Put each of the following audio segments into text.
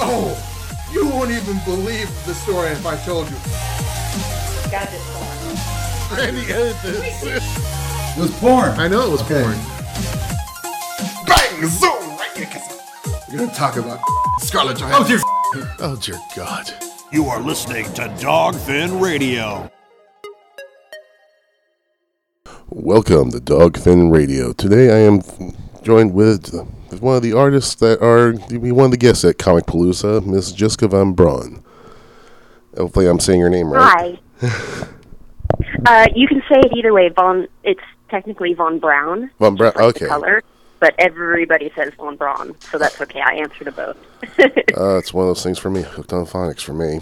Oh, you won't even believe the story if I told you. Got this one. Randy edited this. It was porn. I know it was Okay. porn. Bang! Zoom! Right in the kiss. We're gonna talk about Scarlett Oh Johansson. dear. Oh dear God. You are listening to Dogfin Radio. Welcome to Dogfin Radio. Today I am joined with with one of the artists that are one of the guests at Comic Palooza, Miss Jessica Von Braun. Hopefully I'm saying your name right. Hi. uh, you can say it either way. Von. It's technically Von Brown. Von Braun. like Okay. color, but everybody says Von Braun, so that's okay. I answer to both. Uh, it's one of those things for me. Hooked on phonics for me.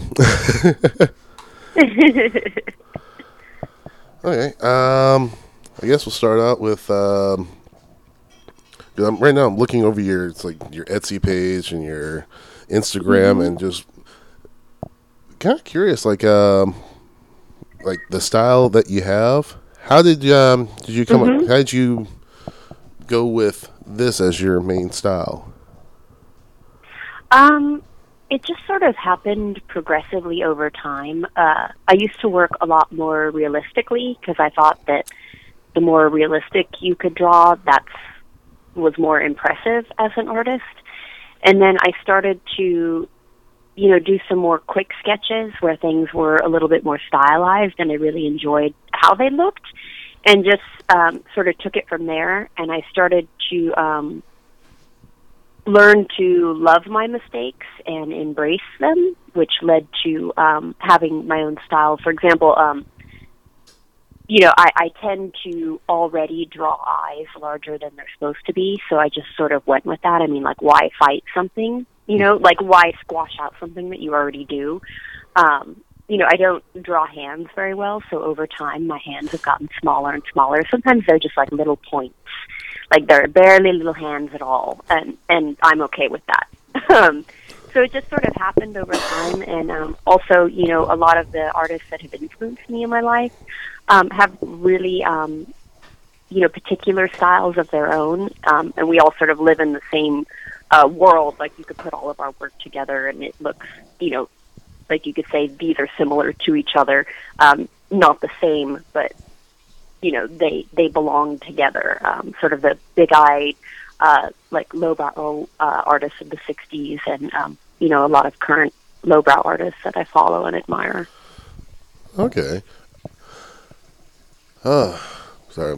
okay. Um, I guess we'll start out with. Um, 'cause I'm, right now, I'm looking over your it's like your Etsy page and your Instagram, and just kind of curious, like um, like the style that you have. How did um did you come? up, how did you go with this as your main style? Um, it just sort of happened progressively over time. Uh, I used to work a lot more realistically because I thought that the more realistic you could draw, that's was more impressive as an artist. And then I started to, you know, do some more quick sketches where things were a little bit more stylized, and I really enjoyed how they looked, and just um, sort of took it from there. And I started to um, learn to love my mistakes and embrace them, which led to um, having my own style. For example, um, you know, I, I tend to already draw eyes larger than they're supposed to be, so I just sort of went with that. I mean, like, why fight something? You know, like, why squash out something that you already do? Um, you know, I don't draw hands very well, so over time my hands have gotten smaller and smaller. Sometimes they're just like little points like they're barely little hands at all and and i'm okay with that um so it just sort of happened over time and um also you know a lot of the artists that have influenced me in my life um have really um you know particular styles of their own um and we all sort of live in the same uh world like you could put all of our work together and it looks you know like you could say these are similar to each other um not the same but you know they they belong together. Um, sort of the big-eyed, uh, like lowbrow uh, artists of the '60s, and um, you know a lot of current lowbrow artists that I follow and admire. Okay. Oh, sorry.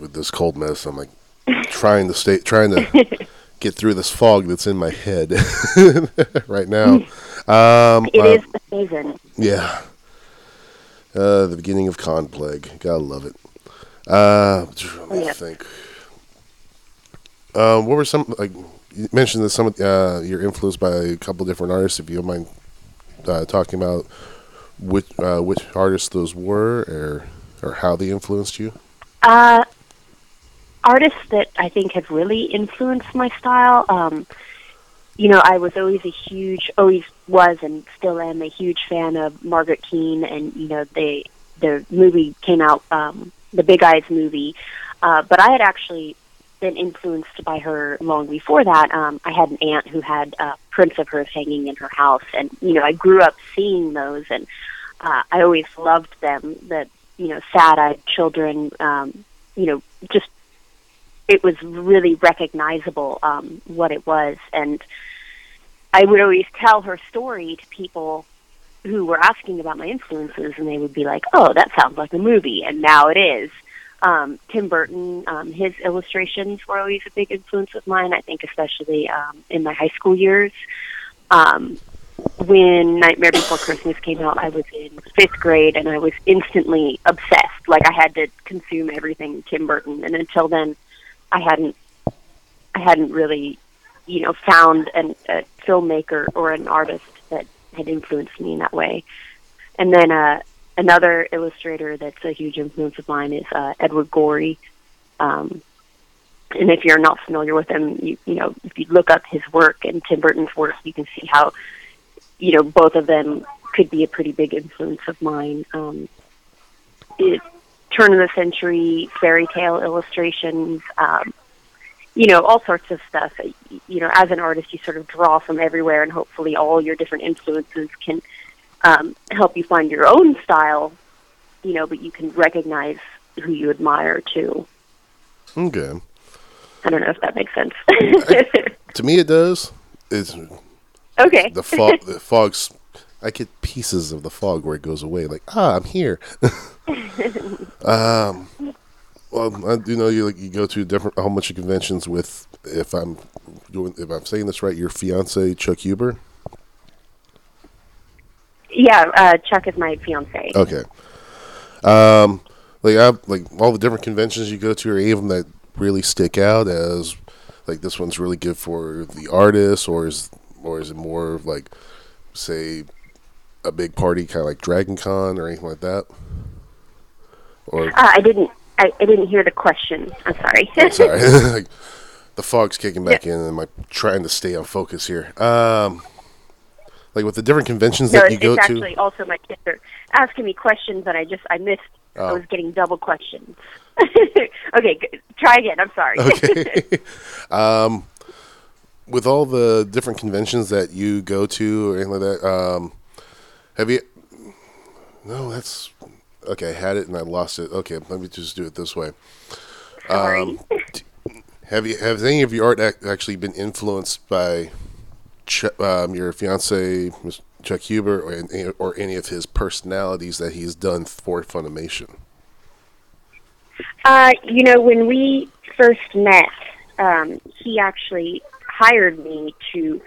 With this cold mess, I'm like trying to stay, trying to get through this fog that's in my head right now. Um, It uh, is the season. yeah. Uh, the beginning of Con Plague. Gotta love it. Uh, let me Yeah. think. Um, what were some like you mentioned that some of uh, you're influenced by a couple different artists. If you don't mind uh, talking about which uh, which artists those were, or or how they influenced you. Uh, artists that I think have really influenced my style. Um, you know, I was always a huge, always was, and still am a huge fan of Margaret Keane, and you know, they the movie came out, um, the Big Eyes movie, uh, but I had actually been influenced by her long before that. Um, I had an aunt who had uh, prints of hers hanging in her house, and you know, I grew up seeing those, and uh, I always loved them. The you know, sad-eyed children, um, you know, just it was really recognizable um, what it was, and I would always tell her story to people who were asking about my influences, and they would be like, "Oh, that sounds like a movie," and now it is. Um, Tim Burton, um, his illustrations were always a big influence of mine. I think, especially um, in my high school years. Um, when Nightmare Before Christmas came out, I was in fifth grade, and I was instantly obsessed. Like I had to consume everything Tim Burton, and until then, I hadn't, I hadn't really, you know, found an, a filmmaker or an artist that had influenced me in that way. And then uh, another illustrator that's a huge influence of mine is uh, Edward Gorey. Um, and if you're not familiar with him, you you know, if you look up his work and Tim Burton's work, you can see how, you know, both of them could be a pretty big influence of mine. Um, it, turn of the century fairy tale illustrations, um, you know, all sorts of stuff. You know, as an artist, you sort of draw from everywhere, and hopefully, all your different influences can um, help you find your own style. You know, but you can recognize who you admire too. Okay. I don't know if that makes sense. To me, it does. It's okay. the fog. the fog's. I get pieces of the fog where it goes away. Like ah, I'm here. um. Well, I do know you like you go to different a whole bunch of conventions with. If I'm doing, if I'm saying this right, your fiance Chuck Huber. Yeah, uh, Chuck is my fiance. Okay. Um, like I like all the different conventions you go to, are any of them that really stick out as like this one's really good for the artist, or is or is it more of like say a big party kind of like Dragon Con or anything like that? Or Uh, I didn't. I, I didn't hear the question. I'm sorry. sorry, like, the fog's kicking back in, and I'm like, trying to stay on focus here. Um, like with the different conventions no, that you go to. actually also my kids are asking me questions that I just I missed. I Oh. was getting double questions. okay, try again. I'm sorry. okay. um, with all the different conventions that you go to or anything like that, um, have you? No, that's okay. I had it and I lost it. Okay, let me just do it this way. sorry. Um, have you? have any of your art ac- actually been influenced by Ch- um, your fiance, Chuck Huber, or or any of his personalities that he's done for Funimation? Uh, you know, when we first met, um, he actually hired me to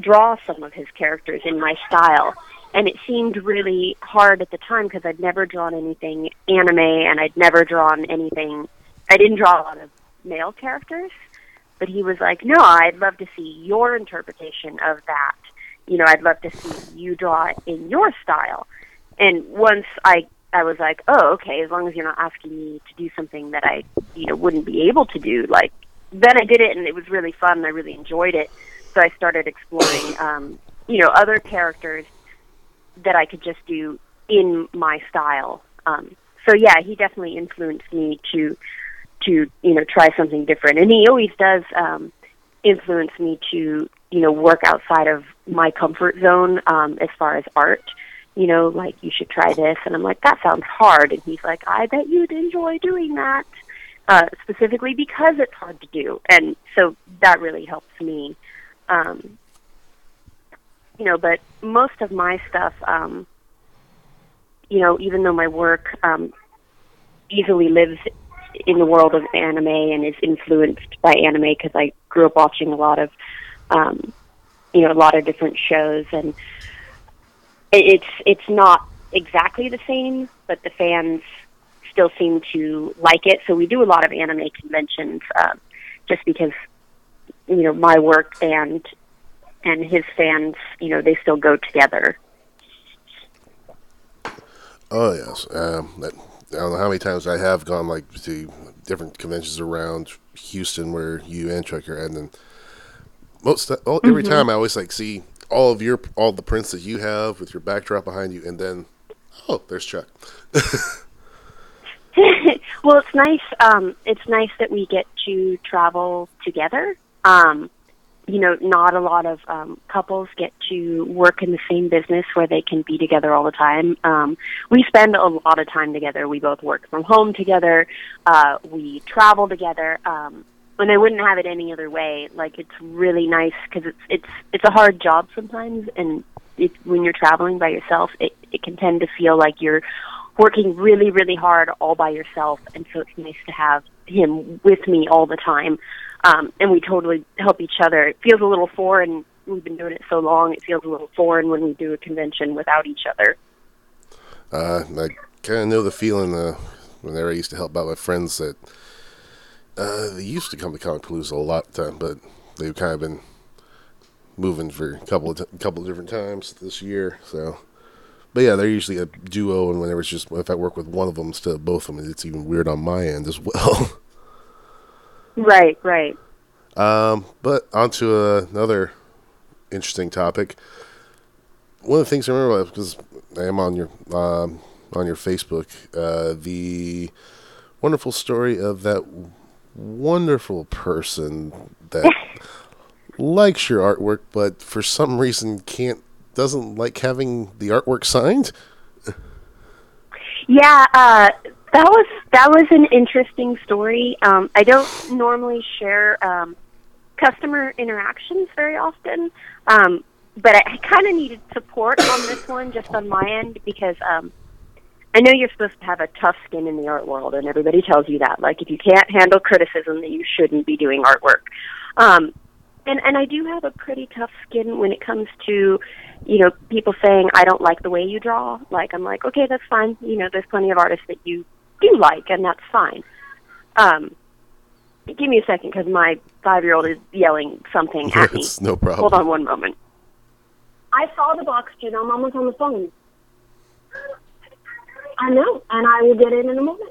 draw some of his characters in my style. And it seemed really hard at the time because I'd never drawn anything anime and I'd never drawn anything. I didn't draw a lot of male characters. But he was like, no, I'd love to see your interpretation of that. You know, I'd love to see you draw it in your style. And once I I was like, oh, okay, as long as you're not asking me to do something that I, you know, wouldn't be able to do, like, then I did it and it was really fun and I really enjoyed it. So I started exploring, um, you know, other characters that I could just do in my style. Um, so yeah, he definitely influenced me to, to, you know, try something different. And he always does, um, influence me to, you know, work outside of my comfort zone, um, as far as art you know, like you should try this. And I'm like, that sounds hard. And he's like, I bet you'd enjoy doing that, uh, specifically because it's hard to do. And so that really helps me. Um, you know, but most of my stuff, um, you know, even though my work um, easily lives in the world of anime and is influenced by anime because I grew up watching a lot of, um, you know, a lot of different shows and it's it's not exactly the same, but the fans still seem to like it. So we do a lot of anime conventions, uh, just because you know my work and and his fans, you know, they still go together. Oh yes, um, that, I don't know how many times I have gone like to different conventions around Houston where you and Chuck are, at, and then most all, every time I always like see all of your all the prints that you have with your backdrop behind you, and then oh, there's Chuck. well, it's nice. Um, it's nice that we get to travel together. Um, you know, not a lot of um, couples get to work in the same business where they can be together all the time. Um, we spend a lot of time together. We both work from home together. Uh, we travel together. Um, and I wouldn't have it any other way. Like it's really nice because it's it's it's a hard job sometimes, and it, when you're traveling by yourself, it it can tend to feel like you're working really really hard all by yourself, and so it's nice to have him with me all the time. Um, and we totally help each other. It feels a little foreign. We've been doing it so long; it feels a little foreign when we do a convention without each other. Uh, I kind of know the feeling uh, whenever I used to help out my friends that uh, they used to come to Comic Palooza a lot of time, but they've kind of been moving for a couple of t- couple of different times this year. So, but yeah, they're usually a duo, and whenever it's just if I work with one of them instead of both of them, it's even weird on my end as well. Right, right. Um, but on to uh, another interesting topic. One of the things I remember because I am on your um, on your Facebook, uh, the wonderful story of that wonderful person that likes your artwork, but for some reason can't doesn't like having the artwork signed. Yeah, uh, that was that was an interesting story. Um, I don't normally share um, customer interactions very often, um, but I, I kind of needed support on this one just on my end because um, I know you're supposed to have a tough skin in the art world, and everybody tells you that. Like if you can't handle criticism, then you shouldn't be doing artwork. Um, and and I do have a pretty tough skin when it comes to you know people saying I don't like the way you draw. Like I'm like okay, that's fine. You know, there's plenty of artists that you do like, and that's fine. Um, give me a second because my five year old is yelling something at me. No problem. Hold on one moment. I saw the box, Janelle. Mom was on the phone. I know, and I will get it in a moment.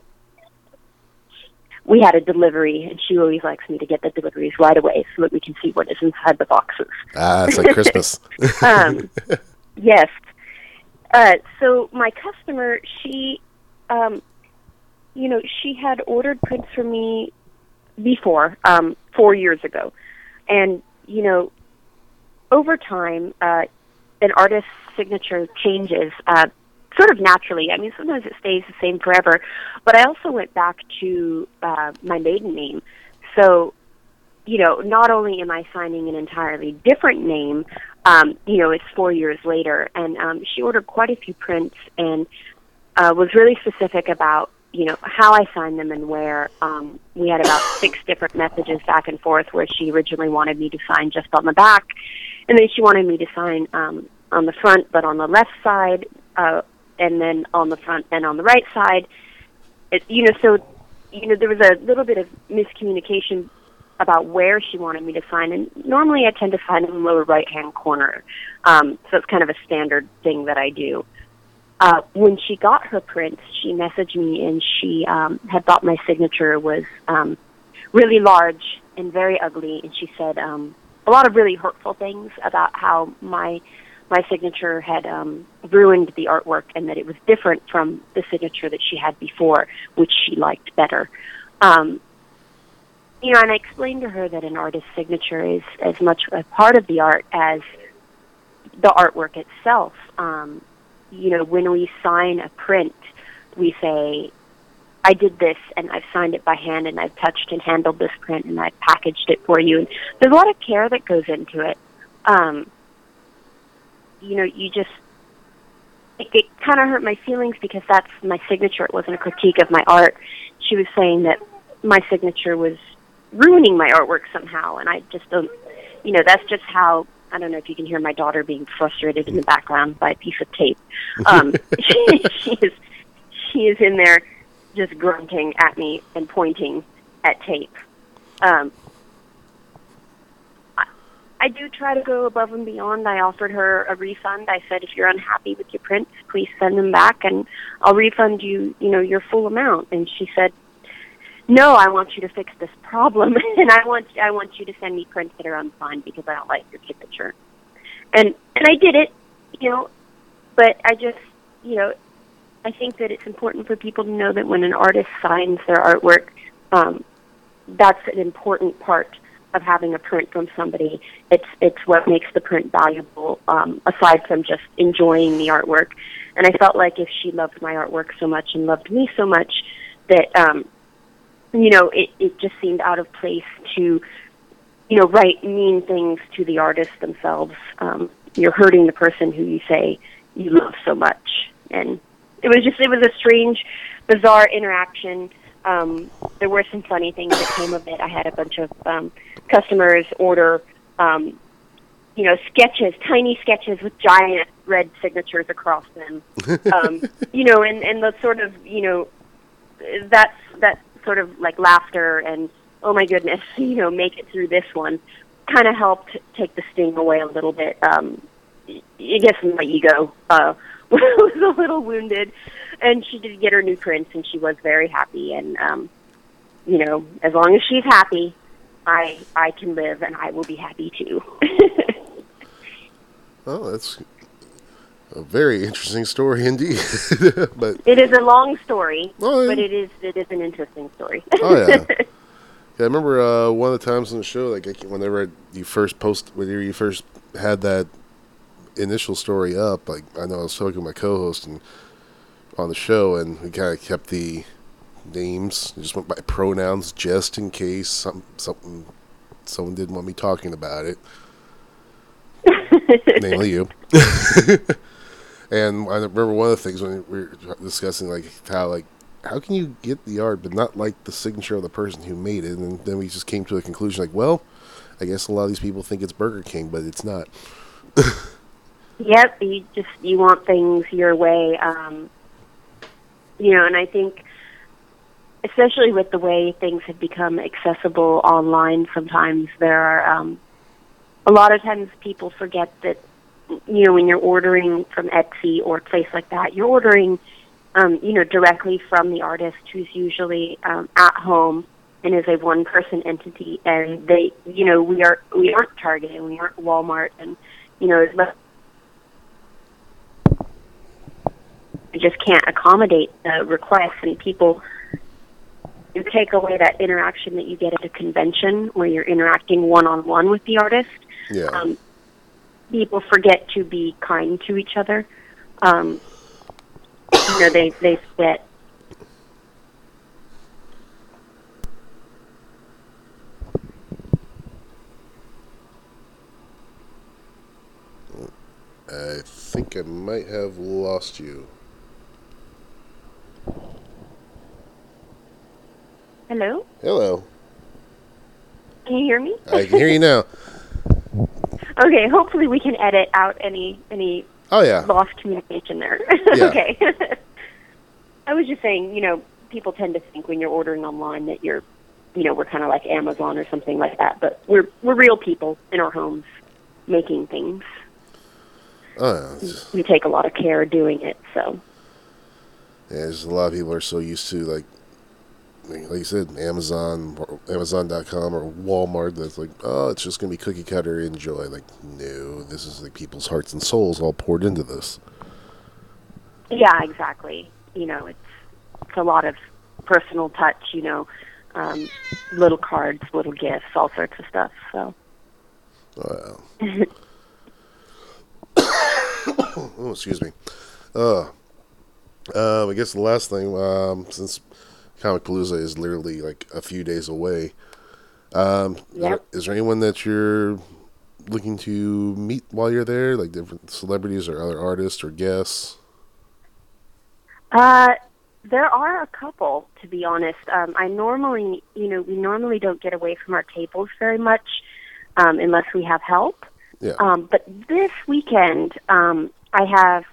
We had a delivery, and she always likes me to get the deliveries right away so that we can see what is inside the boxes. Ah, it's like Christmas. Um, yes. Uh, so my customer, she, um, you know, she had ordered prints for me before, um, four years ago, and you know, over time, uh, an artist's signature changes uh, sort of naturally. I mean, sometimes it stays the same forever, but I also went back to uh, my maiden name, so you know, not only am I signing an entirely different name, um, you know, it's four years later, and um, she ordered quite a few prints and uh, was really specific about, you know, how I signed them and where. Um, we had about six different messages back and forth where she originally wanted me to sign just on the back, and then she wanted me to sign um, on the front, but on the left side, uh, and then on the front and on the right side. It, you know, so you know, there was a little bit of miscommunication about where she wanted me to sign. And normally I tend to sign in the lower right hand corner. Um, so it's kind of a standard thing that I do. Uh, when she got her prints, she messaged me and she um, had thought my signature was um, really large and very ugly. And she said um, a lot of really hurtful things about how my my signature had um, ruined the artwork and that it was different from the signature that she had before, which she liked better. Um, you know, and I explained to her that an artist's signature is as much a part of the art as the artwork itself. Um, you know, when we sign a print, we say, I did this and I've signed it by hand and I've touched and handled this print and I've packaged it for you. And there's a lot of care that goes into it. Um, you know, you just, it, it kind of hurt my feelings because that's my signature. It wasn't a critique of my art. She was saying that my signature was ruining my artwork somehow, and I just don't. You know, that's just how. I don't know if you can hear my daughter being frustrated in the background by a piece of tape. Um, she, she is she is in there just grunting at me and pointing at tape. Um, I, I do try to go above and beyond. I offered her a refund. I said, if you're unhappy with your prints, please send them back, and I'll refund you. You know, your full amount. And she said, no, I want you to fix this problem, and I want I want you to send me prints that are unsigned because I don't like your signature. And and I did it, you know, but I just, you know, I think that it's important for people to know that when an artist signs their artwork, um, that's an important part of having a print from somebody. It's it's what makes the print valuable, um, aside from just enjoying the artwork. And I felt like if she loved my artwork so much and loved me so much, that um, you know, it, it just seemed out of place to, you know, write mean things to the artists themselves. Um, you're hurting the person who you say you love so much. And it was just, it was a strange, bizarre interaction. Um, there were some funny things that came of it. I had a bunch of um, customers order, um, you know, sketches, tiny sketches with giant red signatures across them. Um, you know, and, and the sort of, you know, that's, that sort of like laughter and oh my goodness, you know, make it through this one, kind of helped take the sting away a little bit. Um, I guess my ego uh, was a little wounded, and she did get her new prints, and she was very happy. And um, you know, as long as she's happy, I I can live, and I will be happy too. Oh, that's a very interesting story indeed. but it is a long story, Oh, yeah. but it is it is an interesting story. oh yeah, Yeah, I remember uh, one of the times on the show, like I whenever you first post, whenever you first had that initial story up, like I know I was talking to my co-host and on the show, and we kind of kept the names, just went by pronouns, just in case some something someone didn't want me talking about it, namely you. And I remember one of the things when we were discussing like how like how can you get the art but not like the signature of the person who made it? And then we just came to a conclusion like, well, I guess a lot of these people think it's Burger King, but it's not. Yep, you just you want things your way, um, you know, and I think, especially with the way things have become accessible online, sometimes there are um, a lot of times people forget that you know when you're ordering from Etsy or a place like that, you're ordering, um, you know, directly from the artist who's usually um, at home and is a one person entity, and they, you know, we are we aren't Target and we aren't Walmart, and you know, as much we just can't accommodate the requests and people you take away that interaction that you get at a convention where you're interacting one on one with the artist. Yeah. um, people forget to be kind to each other um, you know they they forget I think I might have lost you. hello Hello. can you hear me I can hear you now. okay hopefully we can edit out any any Oh yeah. lost communication there. Yeah. okay. I was just saying, you know, people tend to think when you're ordering online that you're, you know, we're kind of like Amazon or something like that, but we're we're real people in our homes making things. Oh yeah. We take a lot of care doing it, so Yeah, there's a lot of people are so used to like, like you said, Amazon, or Amazon.com or Walmart. That's like, oh, it's just gonna be cookie cutter. Enjoy. Like, no, this is like people's hearts and souls all poured into this. yeah, exactly. You know, it's it's a lot of personal touch, you know, um, little cards, little gifts, all sorts of stuff. So Oh, oh excuse me. Uh, um, I guess the last thing, um, since Comic Palooza is literally like a few days away, um, is, there, Yep. is there anyone that you're looking to meet while you're there, like different celebrities or other artists or guests? Uh, there are a couple, to be honest. Um, I normally, you know, we normally don't get away from our tables very much um, unless we have help. Yeah. Um, but this weekend, um, I have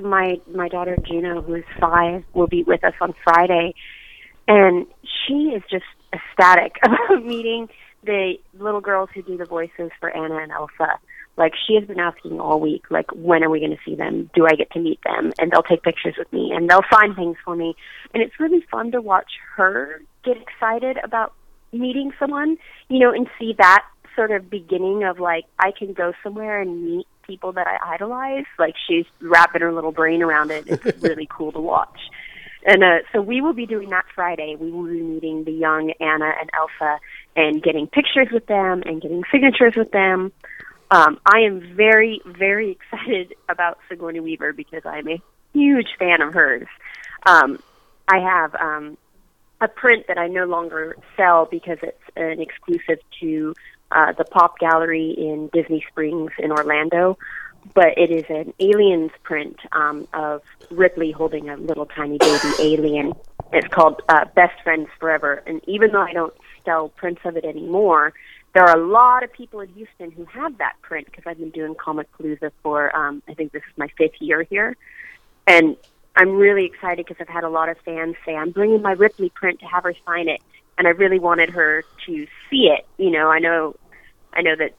my my daughter Juno, who is five, will be with us on Friday, and she is just ecstatic about meeting the little girls who do the voices for Anna and Elsa. Like she has been asking all week, like when are we going to see them? Do I get to meet them? And they'll take pictures with me and they'll sign things for me. And it's really fun to watch her get excited about meeting someone, you know, and see that sort of beginning of like I can go somewhere and meet people that I idolize. Like she's wrapping her little brain around it. It's really cool to watch. And uh, so we will be doing that Friday. We will be meeting the young Anna and Elsa and getting pictures with them and getting signatures with them. Um, I am very, very excited about Sigourney Weaver because I'm a huge fan of hers. Um, I have um, a print that I no longer sell because it's an exclusive to uh, the Pop Gallery in Disney Springs in Orlando. But it is an aliens print um, of Ripley holding a little tiny baby alien. It's called uh, Best Friends Forever. And even though I don't sell prints of it anymore, there are a lot of people in Houston who have that print because I've been doing Comic Palooza for, um, I think this is my fifth year here. And I'm really excited because I've had a lot of fans say, I'm bringing my Ripley print to have her sign it. And I really wanted her to see it. You know, I know, I know that,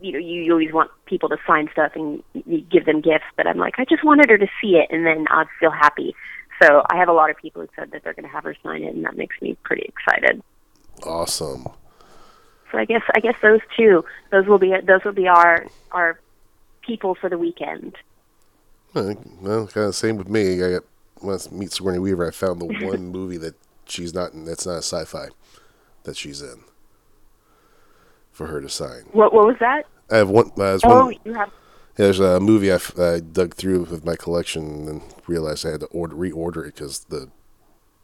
you know, you, you always want people to sign stuff and you give them gifts, but I'm like, I just wanted her to see it and then I'd feel happy. So I have a lot of people who said that they're going to have her sign it and that makes me pretty excited. Awesome. So I guess, I guess those two, those will be, those will be our, our people for the weekend. Well, kind of same with me. I got when I meet Sigourney Weaver. I found the one movie that she's not in. That's not a sci-fi. that she's in for her to sign. What what was that? I have one. Uh, Oh, one you have. there's a movie I, f- I dug through with my collection and realized I had to order reorder it because the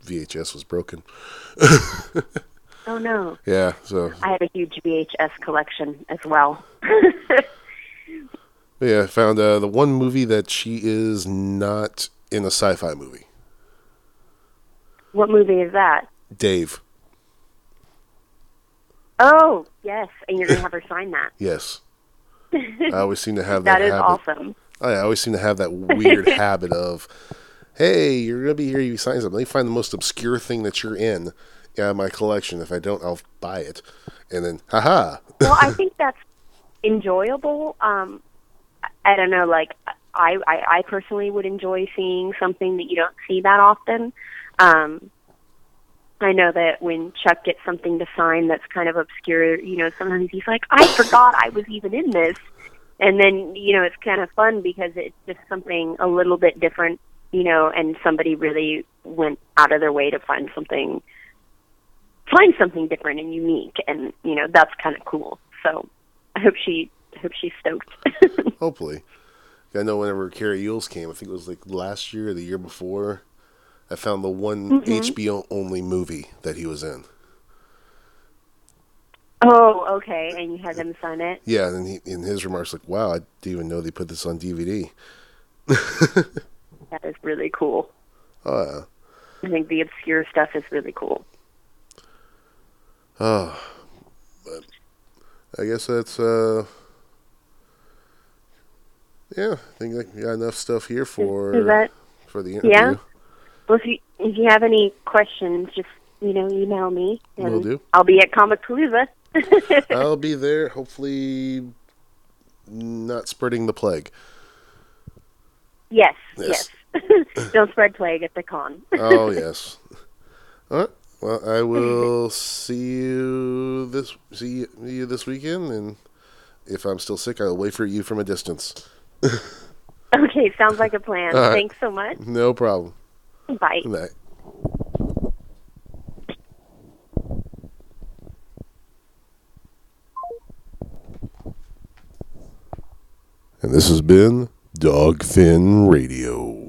VHS was broken. Oh no, Yeah, so I have a huge VHS collection as well. yeah, I found uh, the one movie that she is not in a sci-fi movie. what movie is that? Dave. Oh yes, and you're gonna have her sign that. Yes. I always seem to have that, That is habit. awesome. I always seem to have that weird habit of, hey, you're gonna be here. You sign something. Let me find the most obscure thing that you're in out of my collection. If I don't, I'll buy it. And then, haha. well, I think that's enjoyable. Um, I- I don't know, like I, I, I personally would enjoy seeing something that you don't see that often. Um, I know that when Chuck gets something to sign that's kind of obscure, you know, sometimes he's like, "I forgot I was even in this," and then you know it's kind of fun because it's just something a little bit different, you know, and somebody really went out of their way to find something find something different and unique. And you know that's kind of cool. So i hope she I hope she's stoked. Hopefully. I know whenever Cary Elwes came, I think it was like last year or the year before, I found the one HBO only movie that he was in. oh okay and you had them sign it Yeah, and he, in his remarks, like, wow, I didn't even know they put this on DVD. that is really cool Oh, yeah. i think the obscure stuff is really cool Oh, but I guess that's uh, yeah. I think like we got enough stuff here for that for the interview. yeah well if you if you have any questions just you know email me and Will do. i'll be at comic palooza I'll be there. Hopefully, not spreading the plague. yes Yes. yes don't spread plague at the con Oh yes. All right. Well, I will see you this see you this weekend, and if I'm still sick, I'll wait for you from a distance. okay sounds like a plan right. thanks so much No problem. Bye. And this has been Dogfin Radio.